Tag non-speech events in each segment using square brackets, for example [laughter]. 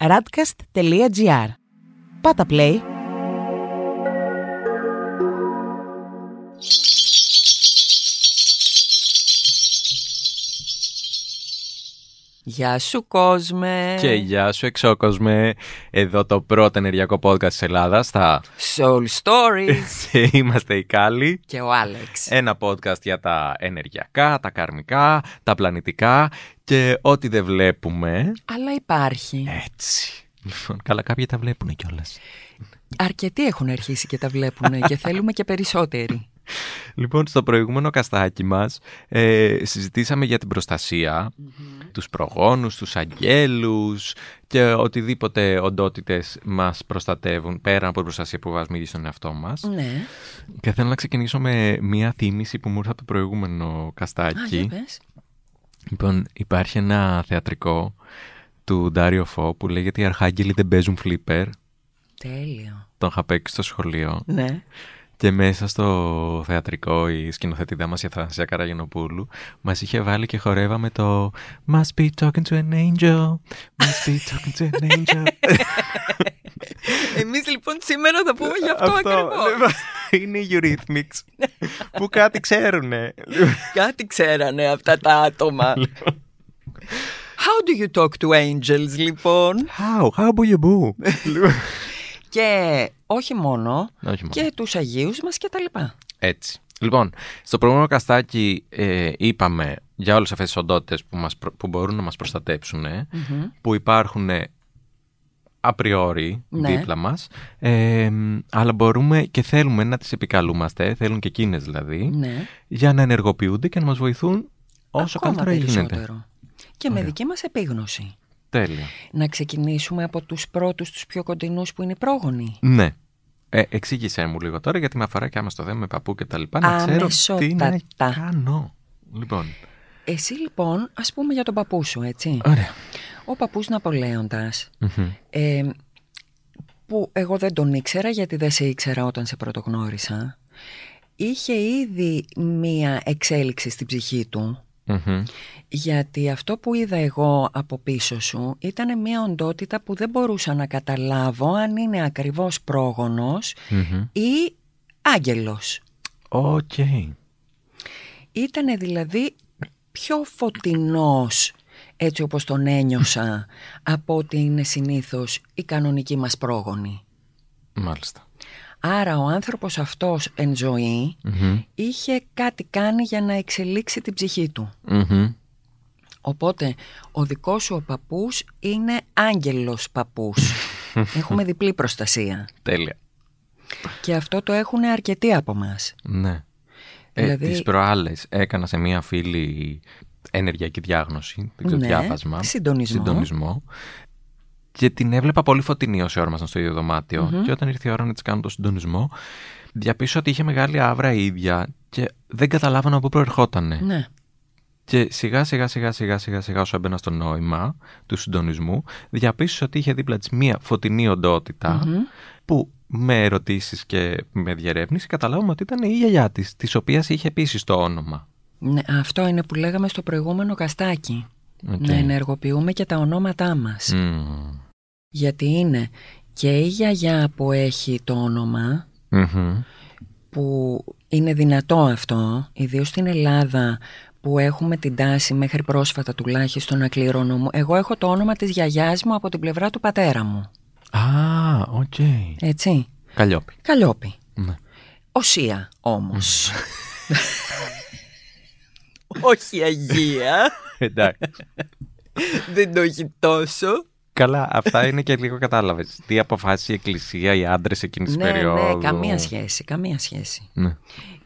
radcast.gr. Πάτα play. Γεια σου κόσμε. Και γεια σου εξώκοσμε, εδώ το πρώτο ενεργειακό podcast της Ελλάδας στα Soul Stories. [laughs] και είμαστε οι Κάλλοι. και ο Άλεξ. Ένα podcast για τα ενεργειακά, τα καρμικά, τα πλανητικά και ό,τι δεν βλέπουμε. Αλλά υπάρχει. Έτσι. Λοιπόν, καλά κάποιοι τα βλέπουν κιόλας. Αρκετοί έχουν αρχίσει και τα βλέπουν και θέλουμε και περισσότεροι. Λοιπόν, στο προηγούμενο καστάκι μας ε, συζητήσαμε για την προστασία, τους προγόνους, τους αγγέλους και οτιδήποτε οντότητες μας προστατεύουν πέρα από την προστασία που βάζουμε στον εαυτό μας. ναι. Και θέλω να ξεκινήσω με μία θύμηση που μου ήρθε από το προηγούμενο Α, καστάκι. για πες. Λοιπόν, υπάρχει ένα θεατρικό του Ντάριο Φω που λέγεται «Οι αρχάγγελοι δεν παίζουν φλίπερ». Τέλειο. Τον είχα παίξει στο σχολείο. Ναι. Και μέσα στο θεατρικό η σκηνοθετήδα μας η Αθανασία Καραγενοπούλου μας είχε βάλει και χορεύαμε το Must be talking to an angel, must be talking to an angel. Εμείς λοιπόν σήμερα θα πούμε γι' αυτό, ακριβώς. λοιπόν, είναι οι Eurythmics που κάτι ξέρουνε. Κάτι ξέρανε αυτά τα άτομα. How do you talk to angels λοιπόν; How, how boo you boo. Και όχι μόνο, Όχι μόνο. και τους Αγίους μας και τα λοιπά. Έτσι. Λοιπόν, στο προηγούμενο καστάκι ε, είπαμε για όλες αυτές τις οντότητες που, μας, προ- που μπορούν να μας προστατέψουν, ε, που υπάρχουν ε, απριόρι Ναι. δίπλα μας, ε, αλλά μπορούμε και θέλουμε να τις επικαλούμαστε, θέλουν και εκείνες δηλαδή, Ναι. για να ενεργοποιούνται και να μας βοηθούν όσο Ακόμα καλύτερα γίνεται. περισσότερο. Και με δική μας επίγνωση. Τέλεια. Να ξεκινήσουμε από τους πρώτους, τους πιο κοντινούς που είναι οι πρόγονοι. Ναι. Ε, εξήγησέ μου λίγο τώρα γιατί με αφορά και άμα στο θέμα με παππού και τα λοιπά να ξέρω τι να Αμεσότατα. κάνω. Λοιπόν, Εσύ λοιπόν, ας πούμε για τον παππού σου, έτσι. ωραία. Ο παππούς Ναπολέοντας, Μμμ. ε, που εγώ δεν τον ήξερα γιατί δεν σε ήξερα όταν σε πρωτογνώρισα, είχε ήδη μία εξέλιξη στην ψυχή του, Μμμ. γιατί αυτό που είδα εγώ από πίσω σου ήταν μία οντότητα που δεν μπορούσα να καταλάβω αν είναι ακριβώς πρόγονος Μμμ. ή άγγελος. Οκ. Ήτανε δηλαδή πιο φωτεινός έτσι όπως τον ένιωσα από ότι είναι συνήθως η κανονική μας πρόγονη. Μάλιστα. Άρα ο άνθρωπος αυτός εν ζωή Μμμ. είχε κάτι κάνει για να εξελίξει την ψυχή του. Μμμ. Οπότε ο δικός σου ο παππούς είναι άγγελος παππούς. [laughs] Έχουμε διπλή προστασία. Τέλεια. Και αυτό το έχουν αρκετοί από μας. Ναι. Ε, Δηλαδή- Τις προάλλες έκανα σε μία φίλη ενεργειακή διάγνωση, δεν ξέρω Ναι, διάβασμα, συντονισμό. συντονισμό. Και την έβλεπα πολύ φωτεινή όση ώρα ήμασταν στο ίδιο δωμάτιο. Και όταν ήρθε η ώρα να της κάνω το συντονισμό, διαπίσω ότι είχε μεγάλη άβρα η ίδια και δεν καταλάβανα από πού προερχότανε. Ναι. Και σιγά σιγά σιγά σιγά σιγά σιγά όσο έμπαινα στο νόημα του συντονισμού, διαπίστωσα ότι είχε δίπλα της μία φωτεινή οντότητα που με ερωτήσεις και με διερεύνηση καταλάβαμε ότι ήταν η γιαγιά της, της οποίας είχε επίσης το όνομα. ναι. Αυτό είναι που λέγαμε στο προηγούμενο καστάκι. Οκ. Να ενεργοποιούμε και τα ονόματά μας. Μμμ. Γιατί είναι και η γιαγιά που έχει το όνομα Μμμ. που είναι δυνατό αυτό, ιδίως στην Ελλάδα που έχουμε την τάση μέχρι πρόσφατα τουλάχιστον να κληρονομούμε. Εγώ έχω το όνομα της γιαγιάς μου από την πλευρά του πατέρα μου. Α, οκ. Έτσι. Καλλιόπη. Καλλιόπη. Ναι. Οσία όμως. [laughs] Όχι Αγία. Εντάξει. Δεν το έχει τόσο. Καλά, αυτά είναι και λίγο κατάλαβες. Τι αποφάσισε η εκκλησία, οι άντρες εκείνης της ναι, περίοδου. ναι, καμία σχέση, καμία σχέση. Ναι.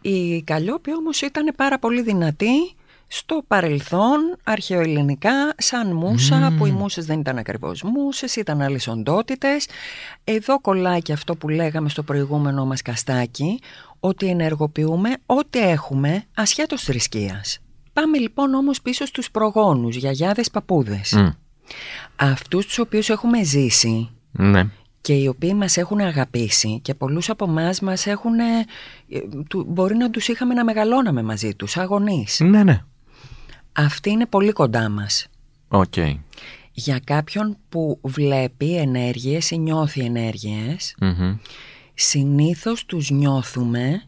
Η Καλλιόπη όμως ήταν πάρα πολύ δυνατή στο παρελθόν, αρχαιοελληνικά, σαν μουσα, που οι μουσες δεν ήταν ακριβώς μουσες, ήταν άλλες οντότητες. Εδώ κολλάει και αυτό που λέγαμε στο προηγούμενο μας καστάκι, ότι ενεργοποιούμε ό,τι έχουμε ασχέτως θρησκείας. Πάμε λοιπόν όμως πίσω στους προγόνους, γιαγιάδες, παππούδες. Μμ. Αυτούς τους οποίους έχουμε ζήσει Ναι. και οι οποίοι μας έχουν αγαπήσει και πολλούς από εμάς μας έχουν, ε, του- μπορεί να τους είχαμε να μεγαλώναμε μαζί τους, γονείς. Ναι, ναι. Αυτοί είναι πολύ κοντά μας. Οκ. Για κάποιον που βλέπει ενέργειες ή νιώθει ενέργειες, Μμμ. συνήθως τους νιώθουμε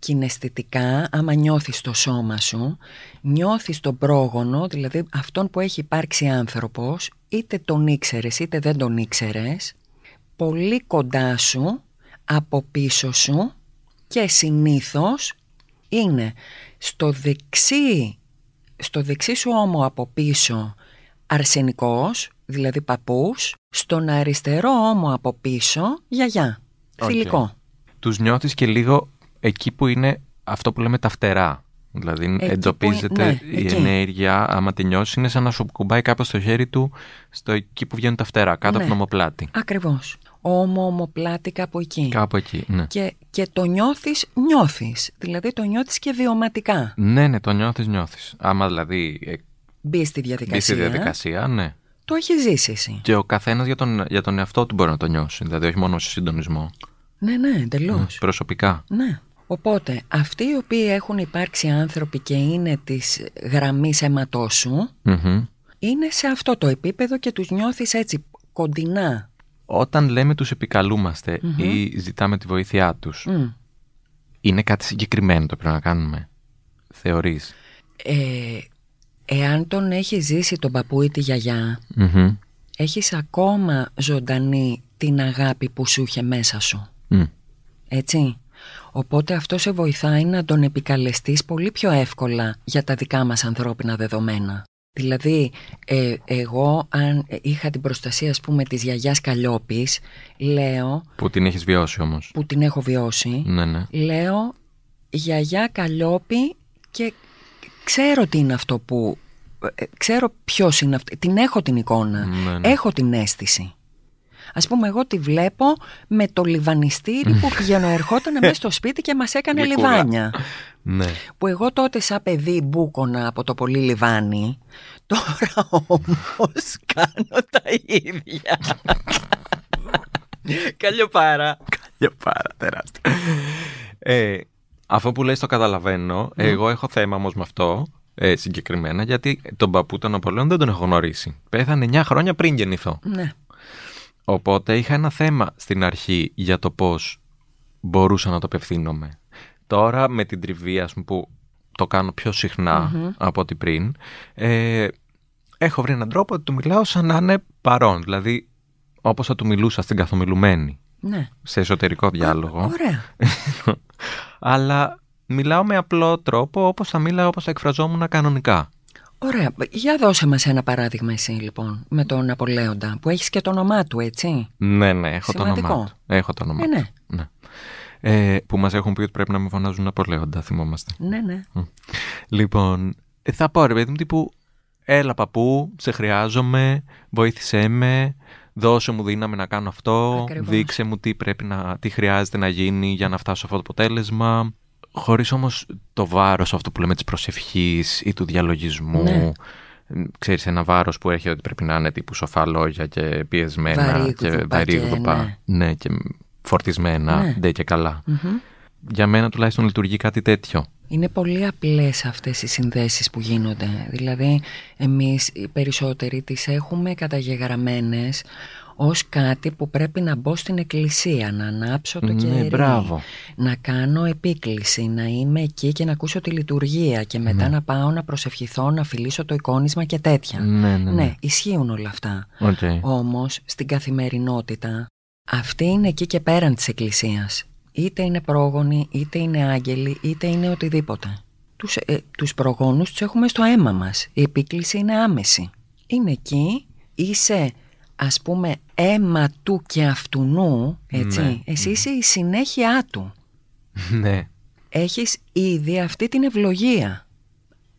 κιναισθητικά, άμα νιώθεις το σώμα σου, νιώθεις τον πρόγονο, δηλαδή αυτόν που έχει υπάρξει άνθρωπος, είτε τον ήξερες είτε δεν τον ήξερες, πολύ κοντά σου, από πίσω σου και συνήθως είναι στο δεξί, στο δεξί σου ώμο από πίσω αρσενικός, δηλαδή παππούς, στον αριστερό ώμο από πίσω γιαγιά, Οκ. θηλυκό. Τους νιώθεις και λίγο εκεί που είναι αυτό που λέμε τα φτερά. Δηλαδή που εντοπίζεται είναι- ναι, η εκεί. ενέργεια, άμα τη νιώσεις, είναι σαν να σου ακουμπάει κάποιος το χέρι του στο εκεί που βγαίνουν τα φτερά, κάτω από Ναι. την ομοπλάτη. Ακριβώς. Ώμο, ομοπλάτη κάπου εκεί. Κάπου εκεί, ναι. Και, και το νιώθεις, νιώθεις. Δηλαδή το νιώθεις και βιωματικά. Ναι, ναι, το νιώθεις, νιώθεις. Άμα δηλαδή ε, Μπει στη διαδικασία. μπει στη διαδικασία, ναι. Το έχεις ζήσει εσύ. Και ο καθένας για τον, για τον εαυτό του μπορεί να το νιώσει. Δηλαδή, όχι μόνο σε συντονισμό. Ναι, ναι, εντελώς. Προσωπικά. Ναι. Οπότε, αυτοί οι οποίοι έχουν υπάρξει άνθρωποι και είναι της γραμμής αίματός σου, Μμμ. είναι σε αυτό το επίπεδο και τους νιώθεις έτσι κοντινά. Όταν λέμε τους επικαλούμαστε ή ζητάμε τη βοήθειά τους, Μμ. είναι κάτι συγκεκριμένο το πρέπει να κάνουμε. Θεωρείς; Ε, εάν τον έχει ζήσει τον παππού ή τη γιαγιά, Μμμ. έχεις ακόμα ζωντανή την αγάπη που σου είχε μέσα σου. Μμ. Έτσι. Οπότε αυτό σε βοηθάει να τον επικαλεστείς πολύ πιο εύκολα για τα δικά μας ανθρώπινα δεδομένα. Δηλαδή, ε, εγώ αν είχα την προστασία, ας πούμε, της γιαγιάς Καλλιόπης, λέω, Που την έχεις βιώσει όμως. που την έχω βιώσει, Ναι, ναι. λέω γιαγιά Καλλιόπη και ξέρω τι είναι αυτό που... ε, ξέρω ποιος είναι αυτό. Την έχω την εικόνα. Ναι, ναι. Έχω την αίσθηση. Ας πούμε εγώ τη βλέπω με το λιβανιστήρι που πηγαίνω ερχόταν μέσα στο σπίτι και μας έκανε Γλυκούλα. λιβάνια. Ναι. Που εγώ τότε σαν παιδί μπούκονα από το πολύ λιβάνι. Τώρα όμως κάνω τα ίδια. Καλλιοπάρα. Για πάρα τεράστια. Ε, αυτό που λες το καταλαβαίνω. Εγώ έχω θέμα όμως με αυτό ε, συγκεκριμένα γιατί τον παππού τον Απολέον δεν τον έχω γνωρίσει. Πέθανε 9 χρόνια πριν γεννηθώ. Ναι. Οπότε είχα ένα θέμα στην αρχή για το πώς μπορούσα να το απευθύνομαι. Τώρα με την τριβή ας πούμε, που το κάνω πιο συχνά από ό,τι πριν, ε, έχω βρει έναν τρόπο ότι του μιλάω σαν να είναι παρόν. Δηλαδή όπως θα του μιλούσα στην καθομιλουμένη, Ναι. σε εσωτερικό διάλογο. Ωραία. [laughs] Αλλά μιλάω με απλό τρόπο όπως θα μίλαω όπως θα εκφραζόμουν κανονικά. Ωραία. Για δώσε μας ένα παράδειγμα εσύ λοιπόν με τον Απολέοντα που έχεις και το όνομά του έτσι. Ναι, ναι, έχω το Σημαντικό. όνομά του. Έχω το όνομά Ε, ναι. του. Ναι. Ε, που μας έχουν πει ότι πρέπει να με φωνάζουν Απολέοντα, θυμόμαστε. Ναι, ναι. Λοιπόν, ε, θα πω ρε παιδί μου τύπου Έλα παππού, σε χρειάζομαι, βοήθησέ με, δώσε μου δύναμη να κάνω αυτό, Ακριβώς. δείξε μου τι πρέπει να, τι χρειάζεται να γίνει για να φτάσω σε αυτό το αποτέλεσμα. Χωρίς όμως το βάρος αυτό που λέμε της προσευχής ή του διαλογισμού. Ναι. Ε, Ξέρεις ένα βάρος που έχει ότι πρέπει να είναι τύπου σοφά λόγια και πιεσμένα και Βαρύγδουπα βαρύγδουπα. και Ναι. και φορτισμένα, Ναι. ντε και καλά. Μμμ. Για μένα τουλάχιστον λειτουργεί κάτι τέτοιο. Είναι πολύ απλές αυτές οι συνδέσεις που γίνονται. Δηλαδή, εμείς οι περισσότεροι τις έχουμε καταγεγραμμένες ως κάτι που πρέπει να μπω στην εκκλησία, να ανάψω το Ναι, κερί, μπράβο. να κάνω επίκληση, να είμαι εκεί και να ακούσω τη λειτουργία και μετά να πάω να προσευχηθώ, να φιλήσω το εικόνισμα και τέτοια. Ναι, ναι, ναι. ισχύουν όλα αυτά. Οκ. Όμως στην καθημερινότητα αυτή είναι εκεί και πέραν της εκκλησίας. Είτε είναι πρόγονοι, είτε είναι άγγελοι, είτε είναι οτιδήποτε. Τους, ε, τους προγόνους τους έχουμε στο αίμα μας. Η επίκληση είναι άμεση. Είναι εκεί, είσαι ας πούμε αίμα του και αυτουνού, έτσι. Ναι. Εσύ είσαι η συνέχεια του. [laughs] ναι. Έχεις ήδη αυτή την ευλογία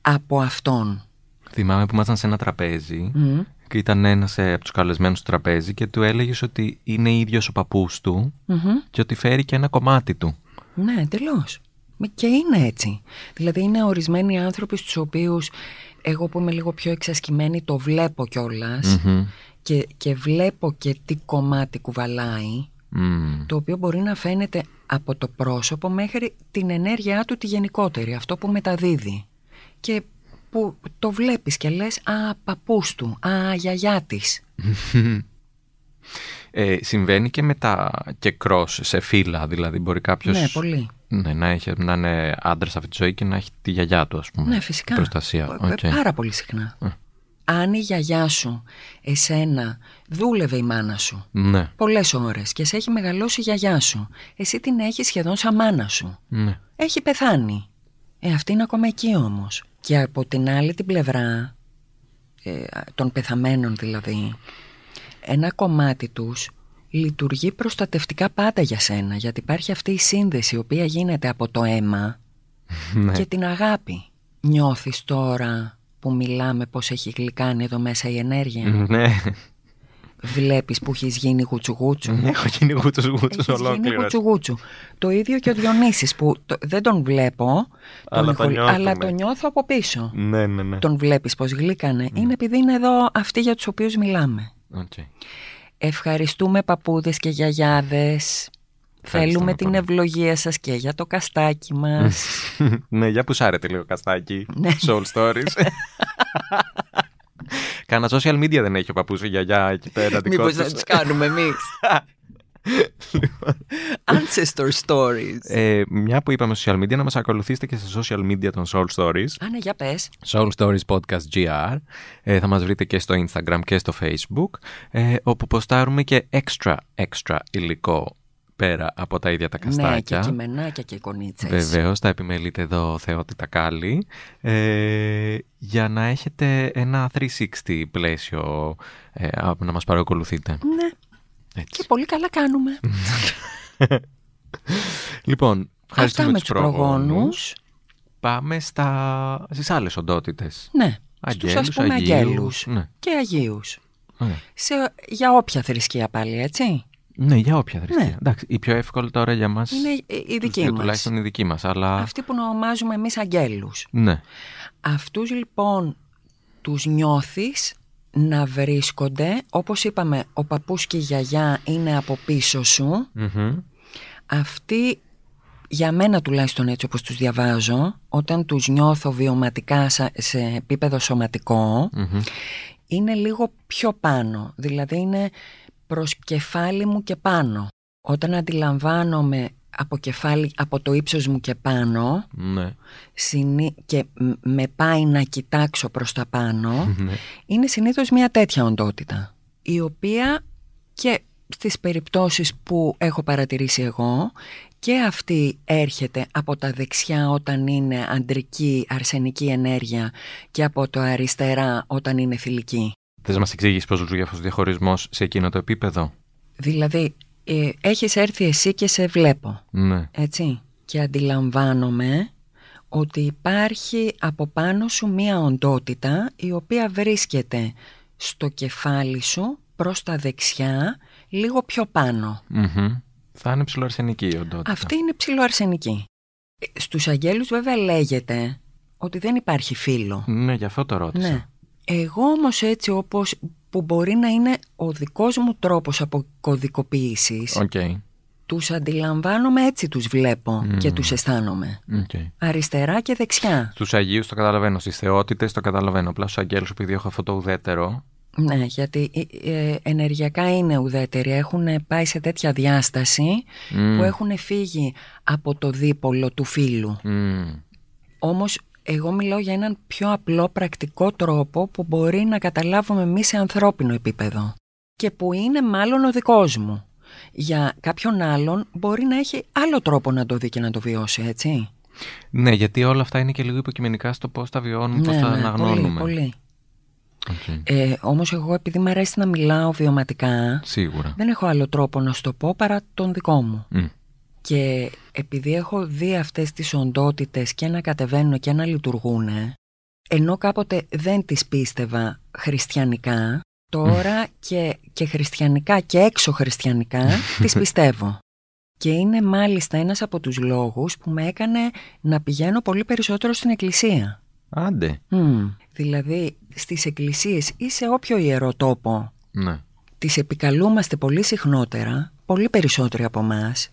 από αυτόν. Θυμάμαι που ήμασταν σε ένα τραπέζι Μμ. και ήταν ένας από τους καλεσμένους στο τραπέζι και του έλεγες ότι είναι ίδιος ο παππούς του Μμμ. και ότι φέρει και ένα κομμάτι του. Ναι, εντελώς. Και είναι έτσι. Δηλαδή είναι ορισμένοι άνθρωποι στους οποίους εγώ που είμαι λίγο πιο εξασκημένη το βλέπω κιόλας Μμμ. Και, και βλέπω και τι κομμάτι κουβαλάει Μμμ. το οποίο μπορεί να φαίνεται από το πρόσωπο μέχρι την ενέργειά του τη γενικότερη, αυτό που μεταδίδει. Και που το βλέπεις και λες «Α, παππούς του, α, γιαγιά της». [laughs] Ε, συμβαίνει και με τα και cross σε φύλα, δηλαδή μπορεί κάποιος Ναι, πολύ. ναι, να, έχει, να είναι άντρας αυτή τη ζωή και να έχει τη γιαγιά του, ας πούμε. Ναι, φυσικά. Προστασία. Ε, Οκ. Πάρα πολύ συχνά. Ε. Αν η γιαγιά σου, εσένα, δούλευε η μάνα σου Ναι, πολλές ώρες και σε έχει μεγαλώσει η γιαγιά σου, εσύ την έχεις σχεδόν σαν μάνα σου. ναι. Έχει πεθάνει. Ε, αυτή είναι ακόμα εκεί όμως. Και από την άλλη την πλευρά, ε, των πεθαμένων δηλαδή, ένα κομμάτι τους λειτουργεί προστατευτικά πάντα για σένα, γιατί υπάρχει αυτή η σύνδεση η οποία γίνεται από το αίμα ναι. και την αγάπη. Νιώθεις τώρα που μιλάμε πως έχει γλυκάνει εδώ μέσα η ενέργεια. Ναι, Βλέπεις που έχεις γίνει γουτσουγούτσου. έχω γίνει γούτσους γούτσους Έχεις γίνει ολόκληρος. γουτσουγούτσου. Το ίδιο και ο Διονύσης που το- δεν τον βλέπω, Αλλά τον το ηχο- νιώθουμε. αλλά το νιώθω από πίσω. Ναι, ναι, ναι. Τον βλέπεις πως γλύκανε. Είναι επειδή είναι εδώ αυτοί για τους οποίους μιλάμε. Οκ. Ευχαριστούμε παππούδες και γιαγιάδες. Θέλουμε την πολύ. ευλογία σας και για το καστάκι μας. [laughs] ναι, για που σάρετε λίγο καστάκι. Ναι. Soul Stories. [laughs] Κάνα social media δεν έχει ο παππούς η γιαγιά εκεί πέρα. δικό Μήπως τους. να τους κάνουμε εμείς; [laughs] Ancestor stories. Ε, μια που είπαμε social media, να μας ακολουθήσετε και σε social media των Soul Stories. Α, ναι, για πες. Soul Stories Podcast GR. Ε, θα μας βρείτε και στο Instagram και στο Facebook, ε, όπου ποστάρουμε και extra, extra υλικό πέρα από τα ίδια τα Ναι, και καστάκια. κειμενάκια και εικονίτσες. Βεβαίως, τα επιμελείτε εδώ Θεότητα Κάλλη, ε, για να έχετε ένα 360 πλαίσιο ε, α, να μας παρακολουθείτε. Ναι, Έτσι. και πολύ καλά κάνουμε. [laughs] Λοιπόν, Αυτά ευχαριστούμε με τους τους προγόνους. προγόνους. Πάμε στα... στις άλλες οντότητες. Ναι, στους ας πούμε αγγέλους Ναι. και αγίους. Ωραία. Σε, για όποια θρησκεία πάλι, έτσι. Ναι, για όποια θρησκεία. Ναι. Εντάξει, η πιο εύκολη τώρα για μας. Είναι η- η τους δική δύο μας. Τουλάχιστον η δική μας, αλλά. Αυτή που ονομάζουμε εμείς αγγέλους. Ναι. Αυτούς λοιπόν τους νιώθεις να βρίσκονται, όπως είπαμε, ο παππούς και η γιαγιά είναι από πίσω σου. Μμμ. Αυτοί, για μένα τουλάχιστον έτσι όπως τους διαβάζω, όταν τους νιώθω βιωματικά σα- σε επίπεδο σωματικό, Μμμ. είναι λίγο πιο πάνω. Δηλαδή είναι προς κεφάλι μου και πάνω. Όταν αντιλαμβάνομαι από κεφάλι, από το ύψος μου και πάνω Ναι. συνή- και μ- με πάει να κοιτάξω προς τα πάνω Ναι. είναι συνήθως μια τέτοια οντότητα η οποία και στις περιπτώσεις που έχω παρατηρήσει εγώ και αυτή έρχεται από τα δεξιά όταν είναι αντρική αρσενική ενέργεια και από το αριστερά όταν είναι θηλυκή. Θες να μας εξηγήσεις πώς λειτουργεί αυτός ο διαχωρισμός σε εκείνο το επίπεδο; Δηλαδή ε, έχεις έρθει εσύ και σε βλέπω Ναι. έτσι; Και αντιλαμβάνομαι ότι υπάρχει από πάνω σου μία οντότητα η οποία βρίσκεται στο κεφάλι σου προς τα δεξιά λίγο πιο πάνω. Μμμ. Θα είναι ψιλοαρσενική η οντότητα. Αυτή είναι ψιλοαρσενική. Ε, Στους αγγέλους βέβαια λέγεται ότι δεν υπάρχει φύλο. Ναι, γι' αυτό το ρώτησα. Ναι. Εγώ όμως έτσι όπως που μπορεί να είναι ο δικός μου τρόπος αποκωδικοποίησης Οκ. τους αντιλαμβάνομαι έτσι τους βλέπω και τους αισθάνομαι. Οκ. Αριστερά και δεξιά. Στους Αγίους το καταλαβαίνω, στις θεότητες το καταλαβαίνω. Απλά στους Αγγέλους, επειδή έχω αυτό το ουδέτερο. Ναι, γιατί ε, ε, ενεργειακά είναι ουδέτεροι. Έχουν πάει σε τέτοια διάσταση Μμ. που έχουν φύγει από το δίπολο του φύλου. Μμ. Όμως εγώ μιλάω για έναν πιο απλό πρακτικό τρόπο που μπορεί να καταλάβουμε εμείς σε ανθρώπινο επίπεδο. Και που είναι μάλλον ο δικός μου. Για κάποιον άλλον μπορεί να έχει άλλο τρόπο να το δει και να το βιώσει, έτσι. Ναι, γιατί όλα αυτά είναι και λίγο υποκειμενικά στο πώς τα βιώνουμε, πώς τα πολύ, αναγνώνουμε. πολύ. Οκ. Ε, όμως εγώ επειδή μου αρέσει να μιλάω βιωματικά, Σίγουρα. δεν έχω άλλο τρόπο να σου το πω παρά τον δικό μου. Μμ. Και επειδή έχω δει αυτές τις οντότητες και να κατεβαίνουν και να λειτουργούν, ενώ κάποτε δεν τις πίστευα χριστιανικά, τώρα και, και χριστιανικά και έξω χριστιανικά τις [laughs] πιστεύω. Και είναι μάλιστα ένας από τους λόγους που με έκανε να πηγαίνω πολύ περισσότερο στην εκκλησία. Άντε. Μμ. Δηλαδή στις εκκλησίες ή σε όποιο ιερό τόπο Ναι. τις επικαλούμαστε πολύ συχνότερα, πολύ περισσότεροι από εμάς.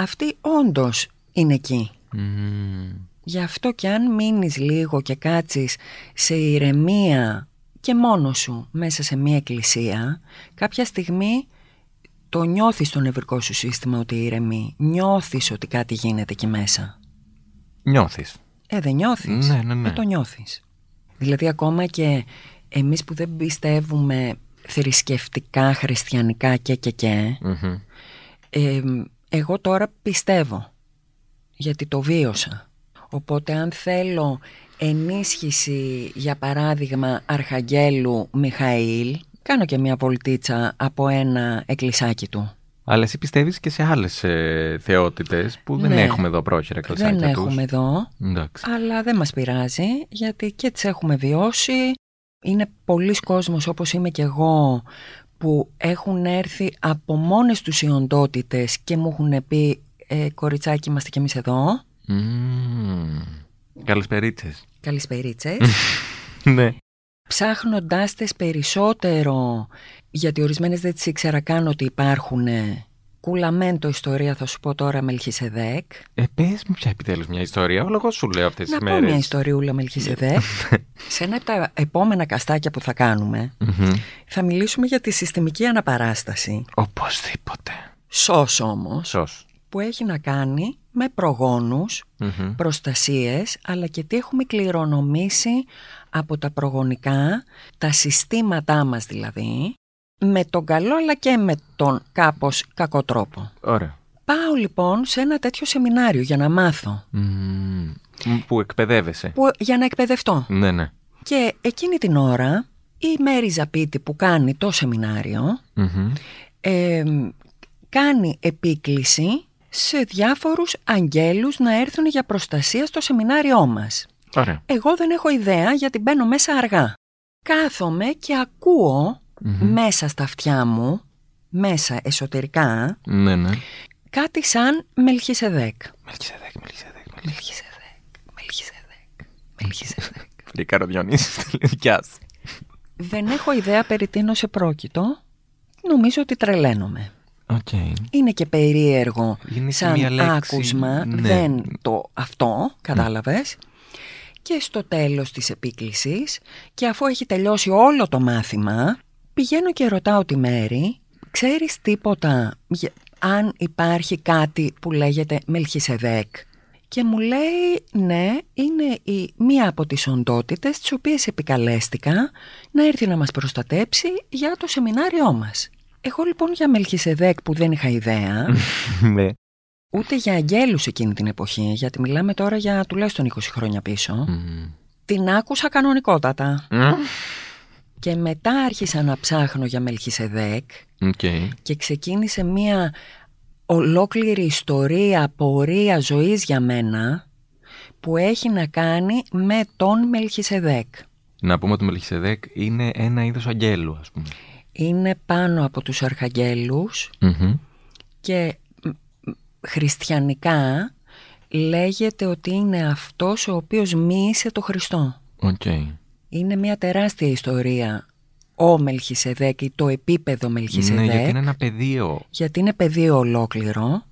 Αυτοί όντως είναι εκεί. Μμμ. Γι' αυτό και αν μείνεις λίγο και κάτσεις σε ηρεμία και μόνος σου μέσα σε μια εκκλησία, κάποια στιγμή το νιώθεις στο νευρικό σου σύστημα ότι ηρεμεί. Νιώθεις ότι κάτι γίνεται εκεί μέσα. Νιώθεις. Ε, δεν νιώθεις. Ναι, ναι, ναι. Ε, το νιώθεις. Δηλαδή ακόμα και εμείς που δεν πιστεύουμε θρησκευτικά, χριστιανικά και και και, Μμμ. ε, εγώ τώρα πιστεύω, γιατί το βίωσα. Οπότε αν θέλω ενίσχυση, για παράδειγμα, Αρχαγγέλου Μιχαήλ, κάνω και μια βολτίτσα από ένα εκκλησάκι του. Αλλά εσύ πιστεύεις και σε άλλες ε, θεότητες που δεν Ναι. έχουμε εδώ πρόχειρα κλωτσάκια Δεν τους. έχουμε εδώ, Εντάξει. αλλά δεν μας πειράζει, γιατί και τις έχουμε βιώσει. Είναι πολλοί κόσμος όπως είμαι και εγώ που έχουν έρθει από μόνες τους οι οντότητες και μου έχουν πει ε, «Κοριτσάκι, είμαστε κι εμείς εδώ». Μμμ. Καλησπερίτσες. Καλησπερίτσες. [laughs] ναι. Ψάχνοντάς τες περισσότερο, γιατί ορισμένες δεν τις ήξερα καν ότι υπάρχουν, κουλαμέντο ιστορία θα σου πω τώρα Μελχισεδέκ. Ε, πες μου πια επιτέλους μια ιστορία. Όλο εγώ σου λέω αυτές Να τις πω μέρες. μια ιστοριούλα Μελχισεδέκ. [laughs] Σε ένα από τα επόμενα καστάκια που θα κάνουμε, Μμμ. θα μιλήσουμε για τη συστημική αναπαράσταση. Οπωσδήποτε. Σως όμως, Σως. που έχει να κάνει με προγόνους, Μμμ. προστασίες, αλλά και τι έχουμε κληρονομήσει από τα προγονικά, τα συστήματά μας δηλαδή, με τον καλό αλλά και με τον κάπως κακό τρόπο. Ωραία. Πάω λοιπόν σε ένα τέτοιο σεμινάριο για να μάθω, Μμμ. Που εκπαιδεύεσαι. που, για να εκπαιδευτώ. Ναι, ναι. Και εκείνη την ώρα η Μέρη Ζαπίτη που κάνει το σεμινάριο Μμμ. ε, κάνει επίκληση σε διάφορους αγγέλους να έρθουν για προστασία στο σεμινάριό μας. Ωραία. Εγώ δεν έχω ιδέα γιατί μπαίνω μέσα αργά. Κάθομαι και ακούω Μμμ. μέσα στα αυτιά μου, μέσα εσωτερικά, Ναι, ναι. κάτι σαν Μελχισεδέκ. Μελχισεδέκ, Μελχισεδέκ, Μελχισεδέκ. Μελχισεδέκ, Μελχισεδέκ, Μελχισεδέκ. Φρικάρο Διονύσης, δικιά σου. δεν έχω ιδέα περί τίνος επρόκειτο. Νομίζω ότι τρελαίνομαι. Οκ. Είναι και περίεργο Είναι και σαν μία λέξη, άκουσμα, ναι. δεν το αυτό, κατάλαβες. Και στο τέλος της επίκλησης και αφού έχει τελειώσει όλο το μάθημα, πηγαίνω και ρωτάω τη Μέρη, ξέρεις τίποτα για- αν υπάρχει κάτι που λέγεται Μελχισεδέκ; Και μου λέει ναι, είναι η μία από τις οντότητες τις οποίες επικαλέστηκα να έρθει να μας προστατέψει για το σεμινάριό μας. Εγώ λοιπόν για Μελχισεδέκ που δεν είχα ιδέα, [laughs] Ναι. ούτε για αγγέλους εκείνη την εποχή, γιατί μιλάμε τώρα για τουλάχιστον 20 χρόνια πίσω, Μμμ. την άκουσα κανονικότατα. Μμμ. Και μετά άρχισα να ψάχνω για Μελχισεδέκ Οκ. και ξεκίνησε μία ολόκληρη ιστορία, πορεία ζωής για μένα που έχει να κάνει με τον Μελχισεδέκ. Να πούμε ότι ο Μελχισεδέκ είναι ένα είδος αγγέλου, ας πούμε. Είναι πάνω από τους αρχαγγέλους Μμμ. και μ, μ, χριστιανικά λέγεται ότι είναι αυτός ο οποίος μύησε το Χριστό. Οκ. Είναι μια τεράστια ιστορία ο Μελχισεδέκ ή το επίπεδο Μελχισεδέκ. Ναι, γιατί είναι ένα πεδίο. γιατί είναι πεδίο ολόκληρο,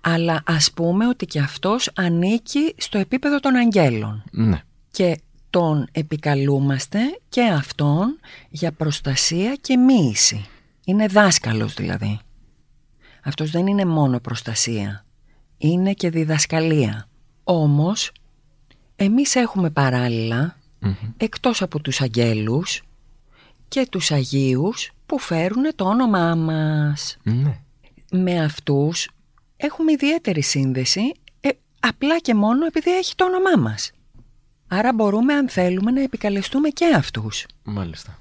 αλλά ας πούμε ότι και αυτός ανήκει στο επίπεδο των αγγέλων Ναι. και τον επικαλούμαστε και αυτόν για προστασία και μύηση. Είναι δάσκαλος δηλαδή. Αυτός δεν είναι μόνο προστασία, είναι και διδασκαλία. Όμως, εμείς έχουμε παράλληλα, Μμμ. εκτός από τους αγγέλους, και τους Αγίους που φέρουν το όνομά μας Ναι. με αυτούς έχουμε ιδιαίτερη σύνδεση ε, απλά και μόνο επειδή έχει το όνομά μας. Άρα μπορούμε αν θέλουμε να επικαλεστούμε και αυτούς. Μάλιστα.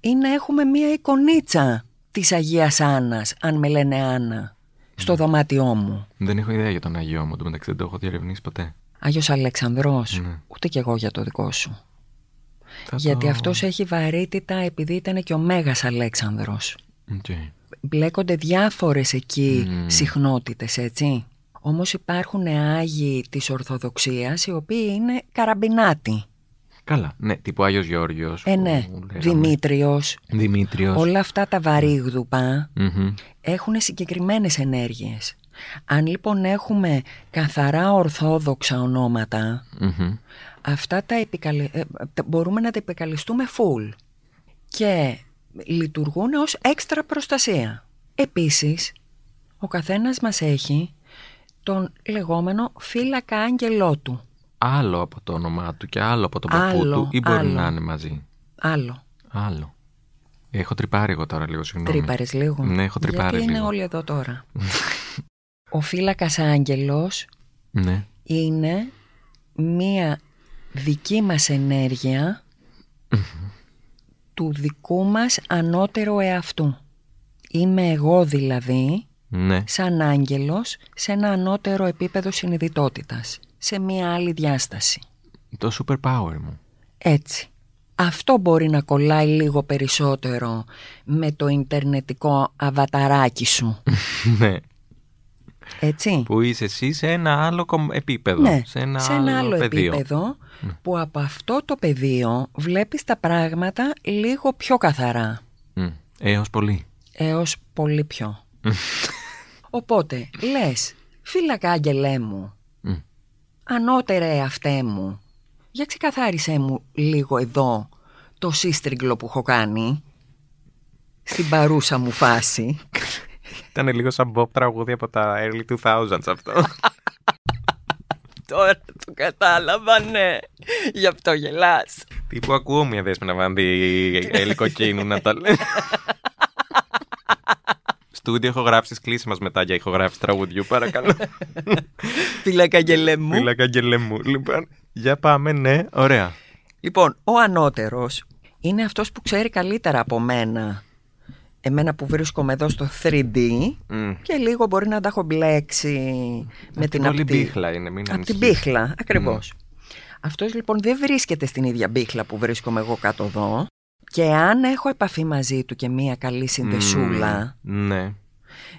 Ή να έχουμε μία εικονίτσα της Αγίας Άννας, αν με λένε Άννα, στο δωμάτιό μου. Δεν έχω ιδέα για τον Άγιό μου, το μεταξύ δεν το έχω διερευνήσει ποτέ. Άγιος Αλέξανδρος, Ναι. ούτε κι εγώ για το δικό σου. Θα Γιατί το- αυτός έχει βαρύτητα επειδή ήταν και ο Μέγας Αλέξανδρος. Οκ. μπλέκονται διάφορες εκεί Μμμ. συχνότητες, έτσι. Όμως υπάρχουν Άγιοι της Ορθοδοξίας οι οποίοι είναι καραμπινάτοι. Καλά. Ναι, τύπου Άγιος Γεώργιος. Ε, ναι. που λέγαμε. Δημήτριος. Δημήτριος. Όλα αυτά τα βαρύγδουπα Μμμ. έχουν συγκεκριμένες ενέργειες. Αν λοιπόν έχουμε καθαρά ορθόδοξα ονόματα, Μμμ. αυτά τα, επικαλε... ε, τα μπορούμε να τα επικαλεστούμε full και λειτουργούν ως έξτρα προστασία. Επίσης, ο καθένας μας έχει τον λεγόμενο φύλακα άγγελό του. Άλλο από το όνομά του και άλλο από τον παππού Άλλο, του ή μπορεί άλλο. να είναι μαζί; Άλλο. Άλλο. Έχω τρυπάρει εγώ τώρα λίγο, συγγνώμη. Τρύπαρες λίγο; Ναι, έχω τρυπάρει Γιατί είναι λίγο. όλοι εδώ τώρα. [laughs] ο φύλακας άγγελος Ναι. είναι μία δική μας ενέργεια του δικού μας ανώτερου εαυτού. Είμαι εγώ δηλαδή, Ναι. σαν άγγελος, σε ένα ανώτερο επίπεδο συνειδητότητας, σε μία άλλη διάσταση. Το super power μου. Έτσι. Αυτό μπορεί να κολλάει λίγο περισσότερο με το ιντερνετικό αβαταράκι σου. [laughs] ναι. Έτσι. Που είσαι εσύ σε ένα άλλο κομ- επίπεδο. Ναι, σε ένα, άλλο πεδίο. επίπεδο που από αυτό το πεδίο βλέπεις τα πράγματα λίγο πιο καθαρά. Μμ. Έως πολύ. έως πολύ πιο. Οπότε, λες, φύλακα άγγελέ μου, Μμ. Ανώτερε αυτέ μου, για ξεκαθάρισέ μου λίγο εδώ το σύστριγγλο που έχω κάνει, στην παρούσα μου φάση. Ήταν λίγο σαν pop τραγούδι από τα early 2000s αυτό. Τώρα το κατάλαβα, ναι. Γι' αυτό γελάς. Τύπου ακούω μια δέσμη να βάνει ελικοκίνου να τα λέει. Στούντιο έχω γράψει κλείσει μας μετά για ηχογράφηση τραγουδιού, παρακαλώ. [laughs] Φύλακα αγγελέ μου. Φύλακα και μου. Λοιπόν, για πάμε, ναι, ωραία. Λοιπόν, ο ανώτερος είναι αυτός που ξέρει καλύτερα από μένα. Εμένα που βρίσκομαι εδώ στο 3D Μμ. και λίγο μπορεί να τα έχω μπλέξει με την Όλη απτή. μπίχλα είναι, μην Από την ανησυχείς. μπίχλα, ακριβώς. Αυτός λοιπόν δεν βρίσκεται στην ίδια μπίχλα που βρίσκομαι εγώ κάτω εδώ και αν έχω επαφή μαζί του και μία καλή συνδεσούλα Μμ, Ναι.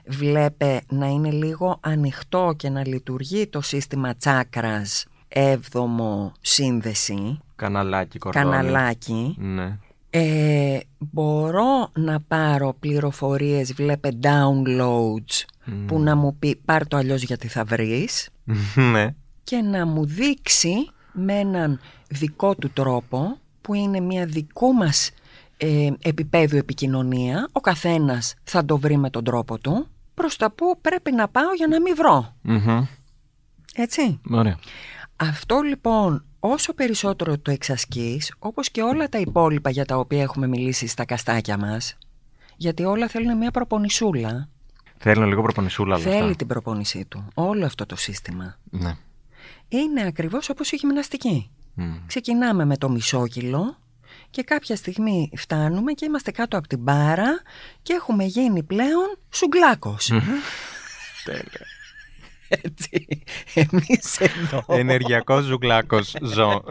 βλέπε να είναι λίγο ανοιχτό και να λειτουργεί το σύστημα τσάκρας έβδομο σύνδεση, Καναλάκι κορδόνι. καναλάκι Ναι. ε, μπορώ να πάρω πληροφορίες, βλέπε downloads που να μου πει πάρ το αλλιώς γιατί θα βρεις ναι. και να μου δείξει με έναν δικό του τρόπο που είναι μια δικού μας ε, επίπεδου επικοινωνία ο καθένας θα το βρει με τον τρόπο του προς τα που πρέπει να πάω για να μην βρω Μμμ. έτσι Ωραία. αυτό λοιπόν όσο περισσότερο το εξασκείς όπως και όλα τα υπόλοιπα για τα οποία έχουμε μιλήσει στα καστάκια μας γιατί όλα θέλουν μια προπονησούλα Θέλω λίγο προπονησούλα όλα θέλει αυτά. την προπόνησή του όλο αυτό το σύστημα Ναι. είναι ακριβώς όπως η γυμναστική Μμ. Ξεκινάμε με το μισό κιλό και κάποια στιγμή φτάνουμε και είμαστε κάτω από την μπάρα και έχουμε γίνει πλέον σουγκλάκος. Τέλεια. Έτσι, εμείς εδώ. Ενεργειακός ζουγκλάκο ζω.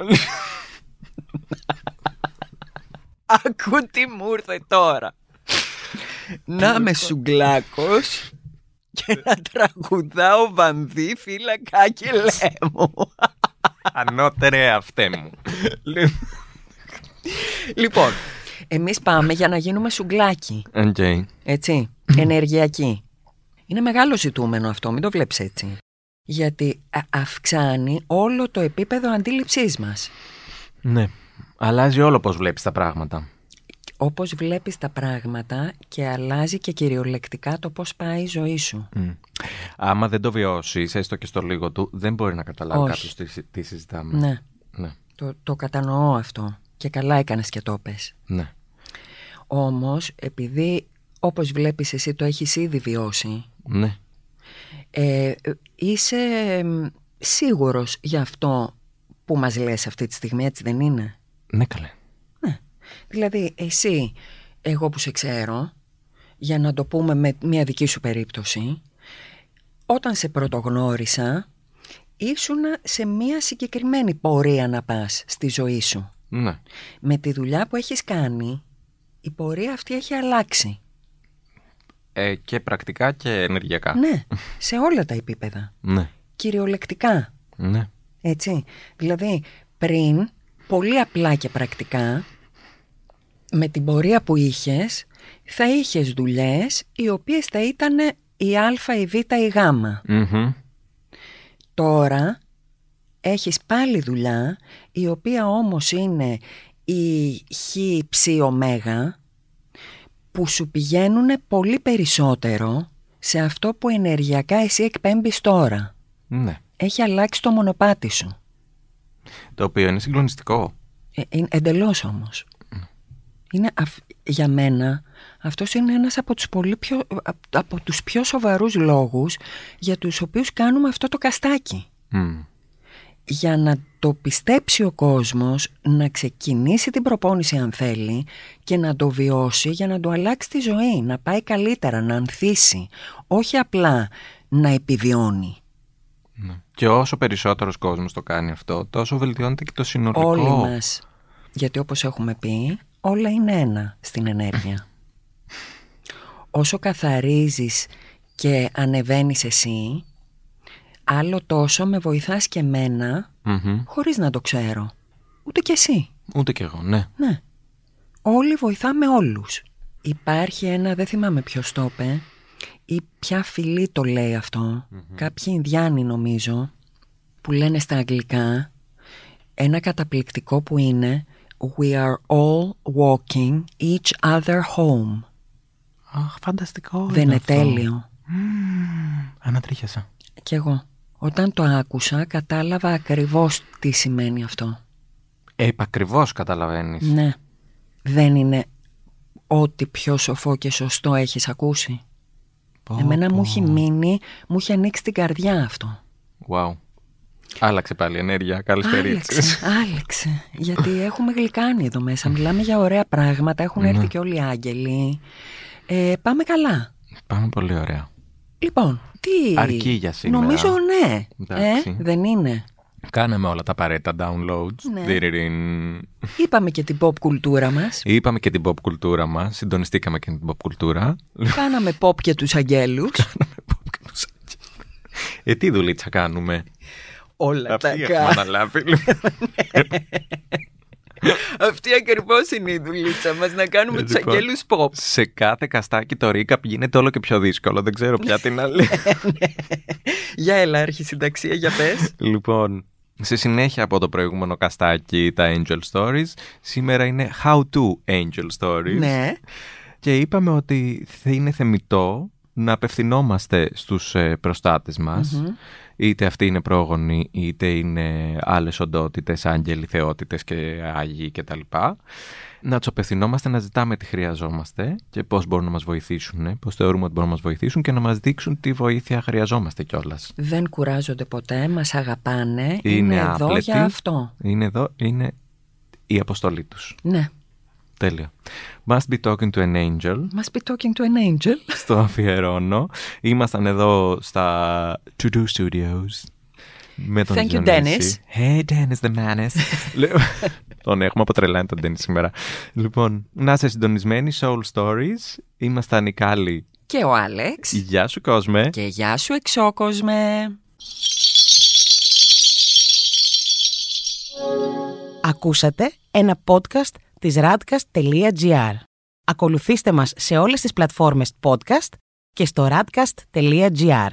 Ακού τι μου ήρθε τώρα. Να είμαι σουγκλάκος και να τραγουδάω βανδύ φύλακα και λέμου. Ανώτερε αυτέ μου. Λοιπόν, εμείς πάμε για να γίνουμε σουγκλάκι. Οκ. Έτσι, ενεργειακή. Είναι μεγάλο ζητούμενο αυτό, μην το βλέπεις έτσι. Γιατί α- αυξάνει όλο το επίπεδο αντίληψής μας. Ναι. Αλλάζει όλο πώς βλέπεις τα πράγματα. Όπως βλέπεις τα πράγματα και αλλάζει και κυριολεκτικά το πώς πάει η ζωή σου. Μμ. Άμα δεν το βιώσεις, έστω και στο λίγο του, δεν μπορεί να καταλάβει Όχι. κάποιος τι, συ- τι συζητάμε. Ναι, Ναι. το, το κατανοώ αυτό και καλά έκανες και το πες. ναι. Όμως, επειδή όπως βλέπεις εσύ το έχεις ήδη βιώσει, ναι. ε, είσαι εμ, σίγουρος για αυτό που μας λες αυτή τη στιγμή, έτσι δεν είναι; Ναι, καλέ. Ναι. Δηλαδή, εσύ, εγώ που σε ξέρω, για να το πούμε με μια δική σου περίπτωση, όταν σε πρωτογνώρισα, ήσουν σε μια συγκεκριμένη πορεία να πας στη ζωή σου. Ναι. Με τη δουλειά που έχεις κάνει, η πορεία αυτή έχει αλλάξει. Ε, και πρακτικά και ενεργειακά. Ναι, σε όλα τα επίπεδα. Ναι. Κυριολεκτικά. Ναι. Έτσι. Δηλαδή, πριν πολύ απλά και πρακτικά, με την πορεία που είχες, θα είχες δουλειές οι οποίες θα ήταν η α, η β, η γ. Μμμ. Τώρα έχεις πάλι δουλειά, η οποία όμως είναι η χ, ψ, ω, που σου πηγαίνουν πολύ περισσότερο σε αυτό που ενεργειακά εσύ εκπέμπεις τώρα. Ναι. Έχει αλλάξει το μονοπάτι σου. Το οποίο είναι συγκλονιστικό. Ε, ε, εντελώς όμως. Είναι, αυ- για μένα αυτός είναι ένας από τους, πολύ πιο, α- από τους πιο σοβαρούς λόγους για τους οποίους κάνουμε αυτό το καστάκι. Μμ. Για να το πιστέψει ο κόσμος, να ξεκινήσει την προπόνηση αν θέλει και να το βιώσει για να του αλλάξει τη ζωή, να πάει καλύτερα, να ανθίσει. Όχι απλά να επιβιώνει. Ναι. Και όσο περισσότερος κόσμος το κάνει αυτό, τόσο βελτιώνεται και το συνολικό. Όλοι μας. Γιατί όπως έχουμε πει, όλα είναι ένα στην ενέργεια. [laughs] Όσο καθαρίζεις και ανεβαίνεις εσύ, άλλο τόσο με βοηθάς και εμένα, Μμμ. χωρίς να το ξέρω. Ούτε κι εσύ. Ούτε κι εγώ, ναι. Ναι. Όλοι βοηθάμε όλους. Υπάρχει ένα, δεν θυμάμαι ποιος το είπε, ή ποια φυλή το λέει αυτό, κάποιοι Ινδιάνοι νομίζω, που λένε στα αγγλικά, ένα καταπληκτικό που είναι «We are all walking each other home». Αχ, φανταστικό. δεν είναι αυτό. τέλειο. Ανατρίχιασα. Κι εγώ. Όταν το άκουσα κατάλαβα ακριβώς τι σημαίνει αυτό. Ε, ακριβώς καταλαβαίνεις. Ναι. Δεν είναι ό,τι πιο σοφό και σωστό έχεις ακούσει. Πω, Εμένα πω. μου έχει μείνει, μου έχει ανοίξει την καρδιά αυτό. Wow. Άλλαξε πάλι η ενέργεια. Καλησπέριτσες. Άλλαξε, [laughs] άλλαξε. Γιατί έχουμε γλυκάνει εδώ μέσα. Μιλάμε για ωραία πράγματα. Έχουν Ναι. έρθει και όλοι οι άγγελοι. Ε, πάμε καλά. Πάμε πολύ ωραία. Λοιπόν, τι. Αρκεί για σήμερα. Νομίζω ναι. Εντάξει. Ε, δεν είναι. Κάναμε όλα τα απαραίτητα downloads. Ναι. Διριριν. Είπαμε και την pop κουλτούρα μας. Είπαμε και την pop κουλτούρα μας. Συντονιστήκαμε και την pop κουλτούρα. Κάναμε pop και τους αγγέλους. Pop και τους άγγελους. ε, τι δουλίτσα κάνουμε. Όλα τα Αυτή έχουμε κάνουμε. [laughs] [laughs] αναλάβει. Αυτή ακριβώς είναι η δουλίτσα μας, να κάνουμε Ε, τους λοιπόν. αγγέλους pop. Σε κάθε καστάκι το recap γίνεται όλο και πιο δύσκολο. Δεν ξέρω πια την άλλη. [laughs] Για έλα, αρχισυνταξία, για πες. λοιπόν, σε συνέχεια από το προηγούμενο καστάκι, τα Angel Stories, σήμερα είναι How to Angel Stories. ναι. Και είπαμε ότι θα είναι θεμητό να απευθυνόμαστε στους ε, προστάτες μας, είτε αυτοί είναι πρόγονοι, είτε είναι άλλες οντότητες, άγγελοι, θεότητες και άγιοι κτλ. Να τους απευθυνόμαστε, να ζητάμε τι χρειαζόμαστε και πώς μπορούν να μας βοηθήσουν, πώς θεωρούμε ότι μπορούν να μας βοηθήσουν και να μας δείξουν τι βοήθεια χρειαζόμαστε κιόλας. Δεν κουράζονται ποτέ, μας αγαπάνε. Είναι Είναι, εδώ άπλετοι. για αυτό. Είναι εδώ, είναι η αποστολή τους. Ναι. Τέλεια. Must be talking to an angel. Must be talking to an angel. [laughs] στο αφιερώνω. Ήμασταν εδώ στα To Do Studios. Με τον Thank you, Διονύση. Hey, Dennis the Manis. [laughs] Λοιπόν, τον έχουμε αποτρελάνει τον Dennis σήμερα. Λοιπόν, να είστε συντονισμένοι, Soul Stories. Ήμασταν οι Κάλλοι. Και ο Άλεξ. Γεια σου, κόσμε. Και γεια σου εξώκοσμε. Ακούσατε ένα podcast της radcast.gr. Ακολουθήστε μας σε όλες τις πλατφόρμες podcast και στο radcast.gr.